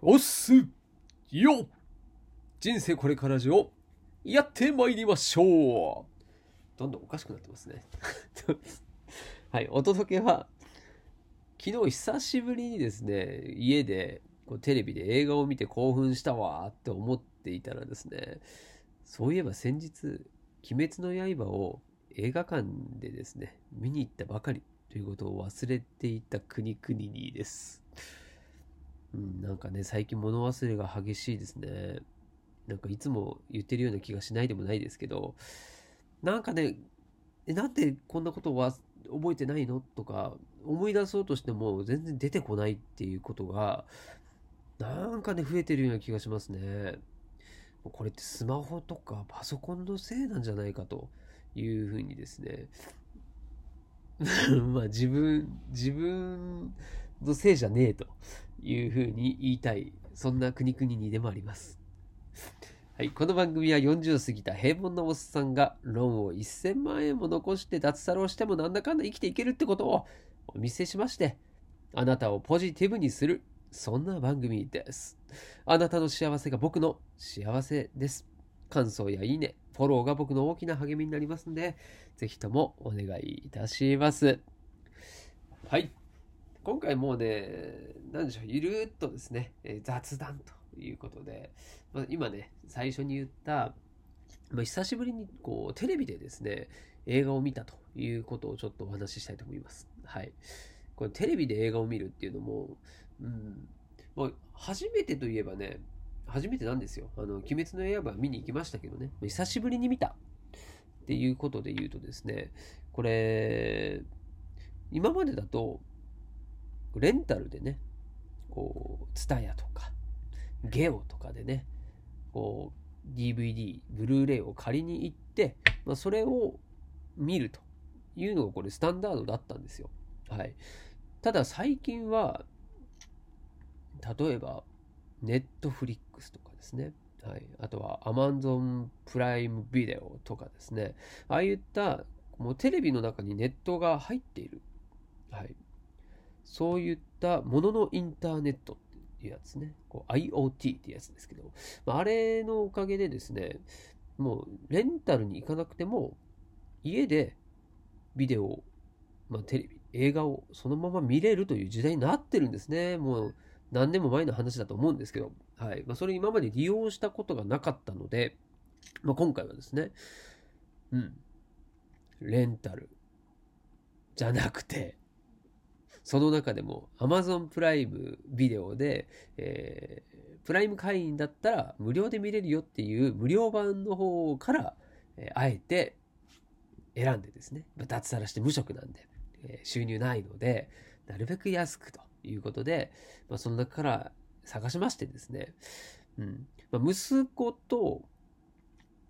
おっすよ人生これからじをやってまいりましょうどんどんおかしくなってますね。はい、お届けは、昨日久しぶりにですね、家でこうテレビで映画を見て興奮したわって思っていたらですね、そういえば先日、鬼滅の刃を映画館でですね、見に行ったばかりということを忘れていた国々にです。うん、なんかね、最近物忘れが激しいですね。なんかいつも言ってるような気がしないでもないですけど、なんかね、え、なんでこんなことは覚えてないの？とか、思い出そうとしても全然出てこないっていうことが、なんかね、増えてるような気がしますね。これってスマホとかパソコンのせいなんじゃないかというふうにですね、まあ自分、自分のせいじゃねえというふうに言いたい、そんな国々にでもあります。はい、この番組は40過ぎた平凡なおっさんがローンを1000万円も残して脱サラをしてもなんだかんだ生きていけるってことをお見せしまして、あなたをポジティブにする、そんな番組です。あなたの幸せが僕の幸せです。感想やいいね、フォローが僕の大きな励みになりますので、ぜひともお願いいたします。はい。今回もうね、何でしょう、ゆるっとですね、え雑談ということで、まあ、今ね、最初に言った、まあ、久しぶりにこうテレビでですね、映画を見たということをちょっとお話ししたいと思います。はい。これテレビで映画を見るっていうのも、うん、まあ、初めてといえばね、初めてなんですよ。あの、鬼滅の刃見に行きましたけどね、久しぶりに見たっていうことで言うとですね、これ、今までだと、レンタルでね、こう、ツタヤとか、ゲオとかでね、こう、DVD、ブルーレイを借りに行って、まあ、それを見るというのがこれスタンダードだったんですよ。はい。ただ最近は、例えば、ネットフリックスとかですね。はい。あとは Amazon プライムビデオとかですね。ああいったもうテレビの中にネットが入っている。はい。そういったもののインターネットっていうやつね。IoT っていうやつですけど、あ、あれのおかげでですね、もうレンタルに行かなくても家でビデオ、まあ、テレビ、映画をそのまま見れるという時代になってるんですね。もう何年も前の話だと思うんですけど、はい。まあ、それ今まで利用したことがなかったので、まあ、今回はですね、うん。レンタルじゃなくて、その中でも Amazon プライムビデオで、えー、プライム会員だったら無料で見れるよっていう無料版の方から、えー、あえて選んでですね、脱サラして無職なんで、えー、収入ないので、なるべく安くということで、まあ、その中から探しましてですね、うん。まあ、息子と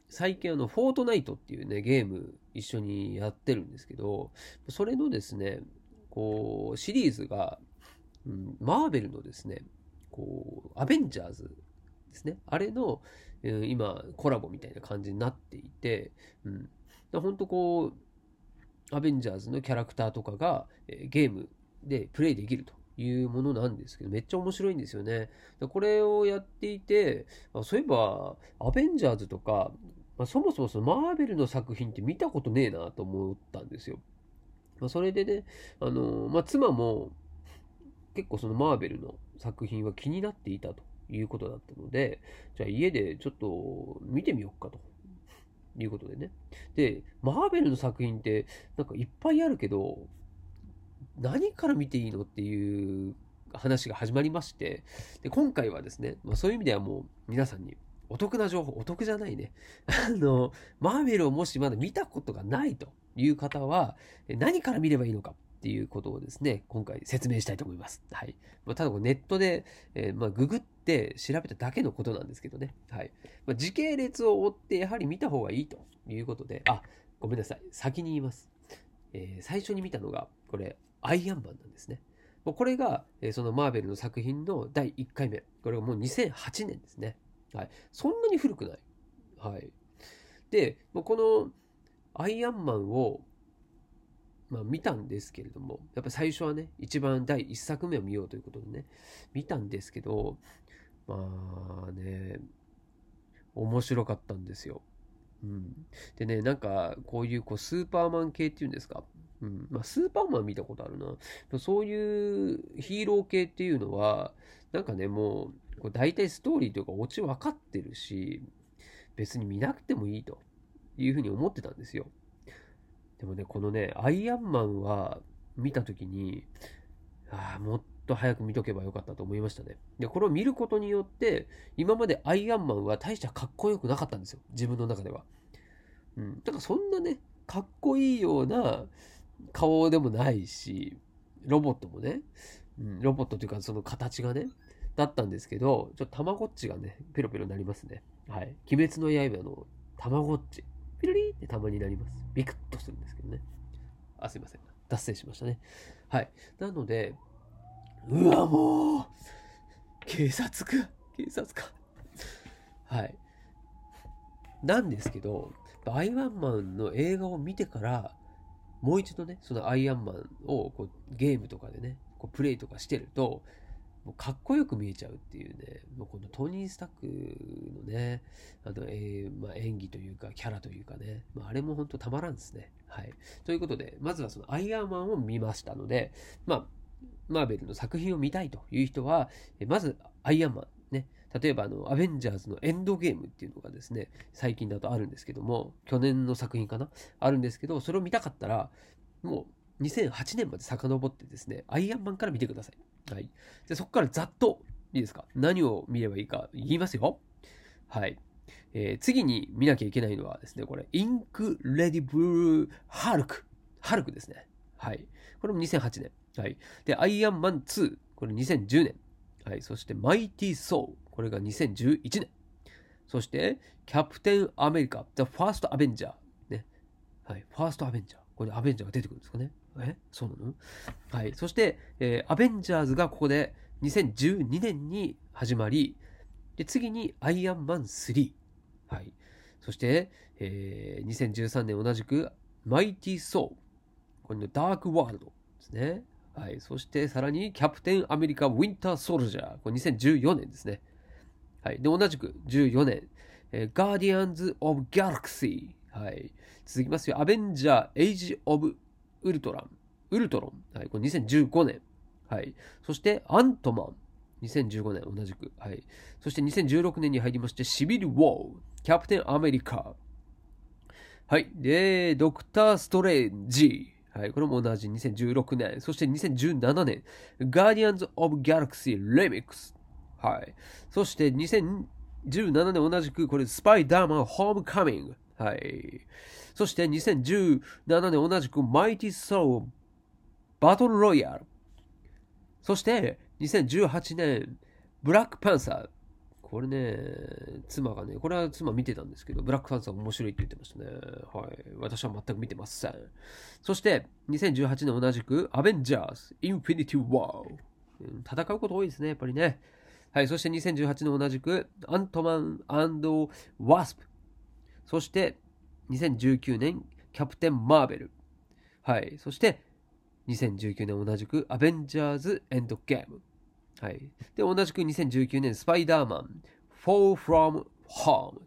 最近あの、フォートナイトっていうね、ゲーム一緒にやってるんですけど、それのですね、こう、シリーズが、うん、マーベルのですね、こう、アベンジャーズですね、あれの、うん、今、コラボみたいな感じになっていて、うん、本当こう、アベンジャーズのキャラクターとかが、え、ゲームでプレイできるというものなんですけど、めっちゃ面白いんですよね。これをやっていて、あそういえば、アベンジャーズとか、まあ、そもそもそのマーベルの作品って見たことねえなと思ったんですよ。まあ、それでね、あのまあ、妻も結構そのマーベルの作品は気になっていたということだったので、じゃあ家でちょっと見てみようかということでね。で、マーベルの作品ってなんかいっぱいあるけど、何から見ていいのっていう話が始まりまして、で今回はですね、まあ、そういう意味ではもう皆さんにお得な情報、お得じゃないね。あの、マーベルをもしまだ見たことがないという方は、何から見ればいいのかっていうことをですね、今回説明したいと思います。はい。まあ、ただネットで、えー、まあ、ググって調べただけのことなんですけどね。はい。まあ、時系列を追ってやはり見た方がいいということで、あ、ごめんなさい。先に言います。えー、最初に見たのが、これ、アイアンマンなんですね。もうこれが、え、そのマーベルの作品の第1回目。これがもう2008年ですね。はい。そんなに古くない。はい。で、このアイアンマンを、まあ、見たんですけれども、やっぱ最初はね、一番第1作目を見ようということでね、見たんですけど、まあね、面白かったんですよ。うん、でね、なんか、こういうこうスーパーマン系っていうんですか？うんまあ、スーパーマン見たことあるな。そういうヒーロー系っていうのは、なんかね、もう、こう大体ストーリーというかオチ分かってるし、別に見なくてもいいというふうに思ってたんですよ。でもね、このね、アイアンマンは見たときに、ああ、もっと早く見とけばよかったと思いましたね。で、これを見ることによって、今までアイアンマンは大したかっこよくなかったんですよ。自分の中では。うん。だからそんなね、かっこいいような顔でもないし、ロボットもね、うん、ロボットというかその形がね、だったんですけど、ちょっとたまごっちがね、ペロペロになりますね。はい。鬼滅の刃のたまごっち。ピルリってたまになります。ビクッとするんですけどね。あ、すいません。脱線しましたね。はい。なので、うわ、もう、警察か、警察か。はい。なんですけど、アイアンマンの映画を見てから、もう一度ね、そのアイアンマンをこうゲームとかでね、こうプレイとかしてると、もうかっこよく見えちゃうっていうね、もうこのトニー・スタックのね、あの、えー、まあ、演技というか、キャラというかね、まあ、あれも本当たまらんですね。はい。ということで、まずはそのアイアンマンを見ましたので、まあ、マーベルの作品を見たいという人は、まずアイアンマン、ね、例えばあの、アベンジャーズのエンドゲームっていうのがですね、最近だとあるんですけども、去年の作品かな？あるんですけど、それを見たかったら、もう2008年まで遡ってですね、アイアンマンから見てください。はい。で、そこからざっと、いいですか？何を見ればいいか言いますよ。はい。えー、次に見なきゃいけないのはですね、これ、インクレディブルハルク。ハルクですね。はい。これも2008年。はい。で、アイアンマン2。これ2010年。はい。そして、マイティソー。これが2011年。そして、キャプテンアメリカ。ザ・ファースト・アベンジャー。ね。はい。ファースト・アベンジャー。これアベンジャーが出てくるんですかね。え？そうなの？はい。そして、えー、アベンジャーズがここで2012年に始まり、で、次にアイアンマン3。はい。そして、えー、2013年同じく、マイティ・ソー。これのダークワールドですね。はい。そしてさらに、キャプテンアメリカ・ウィンター・ソルジャー。これ2014年ですね。はい。で、同じく14年、えー、ガーディアンズ・オブ・ギャラクシー。はい。続きますよ。アベンジャー・エイジ・オブ・ウルトラン。ウルトロン。はい。これ2015年。はい。そして、アントマン。2015年、同じく。はい。そして2016年に入りまして、シビル・ウォー。キャプテン・アメリカ。はい。で、ドクター・ストレンジ。はい。これも同じ2016年。そして2017年、ガーディアンズ・オブ・ギャラクシー・レミックス。はい。そして2017年同じく、これ、スパイダーマン・ホームカミング。はい。そして2017年同じく、マイティ・ソー・バトル・ロイヤル。そして2018年、ブラック・パンサー。これね、妻がね、これは妻見てたんですけど、ブラックパンサー面白いって言ってましたね。はい。私は全く見てません。そして、2018年同じく、アベンジャーズ・インフィニティ・ワー。戦うこと多いですね、やっぱりね。はい。そして2018年同じく、アントマンワスプ。そして、2019年、キャプテン・マーベル。はい。そして、2019年同じく、アベンジャーズ・エンド・ゲーム。はい。で、同じく2019年、スパイダーマン、Fall from Home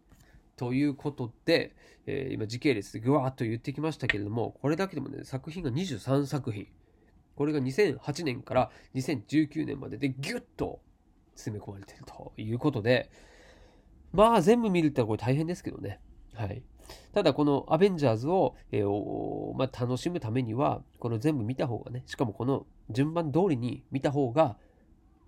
ということで、えー、今時系列でぐわーっと言ってきましたけれども、これだけでもね、作品が23作品。これが2008年から2019年まででギュッと詰め込まれているということで、まあ全部見るってのはこれ大変ですけどね。はい。ただこのアベンジャーズを、えーまあ、楽しむためには、この全部見た方がね、しかもこの順番通りに見た方が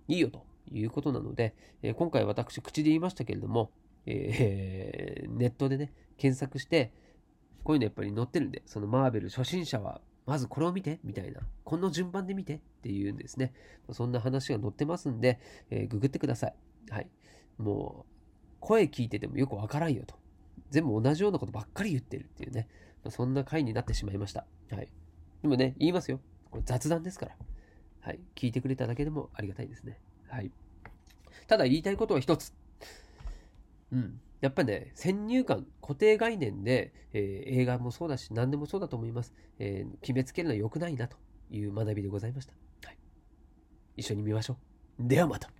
いいよということなので、えー、今回私口で言いましたけれども、えー、ネットでね、検索して、こういうのやっぱり載ってるんで、そのマーベル初心者は、まずこれを見て、みたいな。この順番で見てっていうんですね。そんな話が載ってますんで、えー、ググってください。はい。もう、声聞いててもよくわからんよと。全部同じようなことばっかり言ってるっていうね。そんな回になってしまいました。はい。でもね、言いますよ。これ雑談ですから。はい。聞いてくれただけでもありがたいですね。はい。ただ言いたいことは一つ。うん。やっぱね、先入観、固定概念で、えー、映画もそうだし、何でもそうだと思います。えー、決めつけるのは良くないなという学びでございました。はい。一緒に見ましょう。ではまた。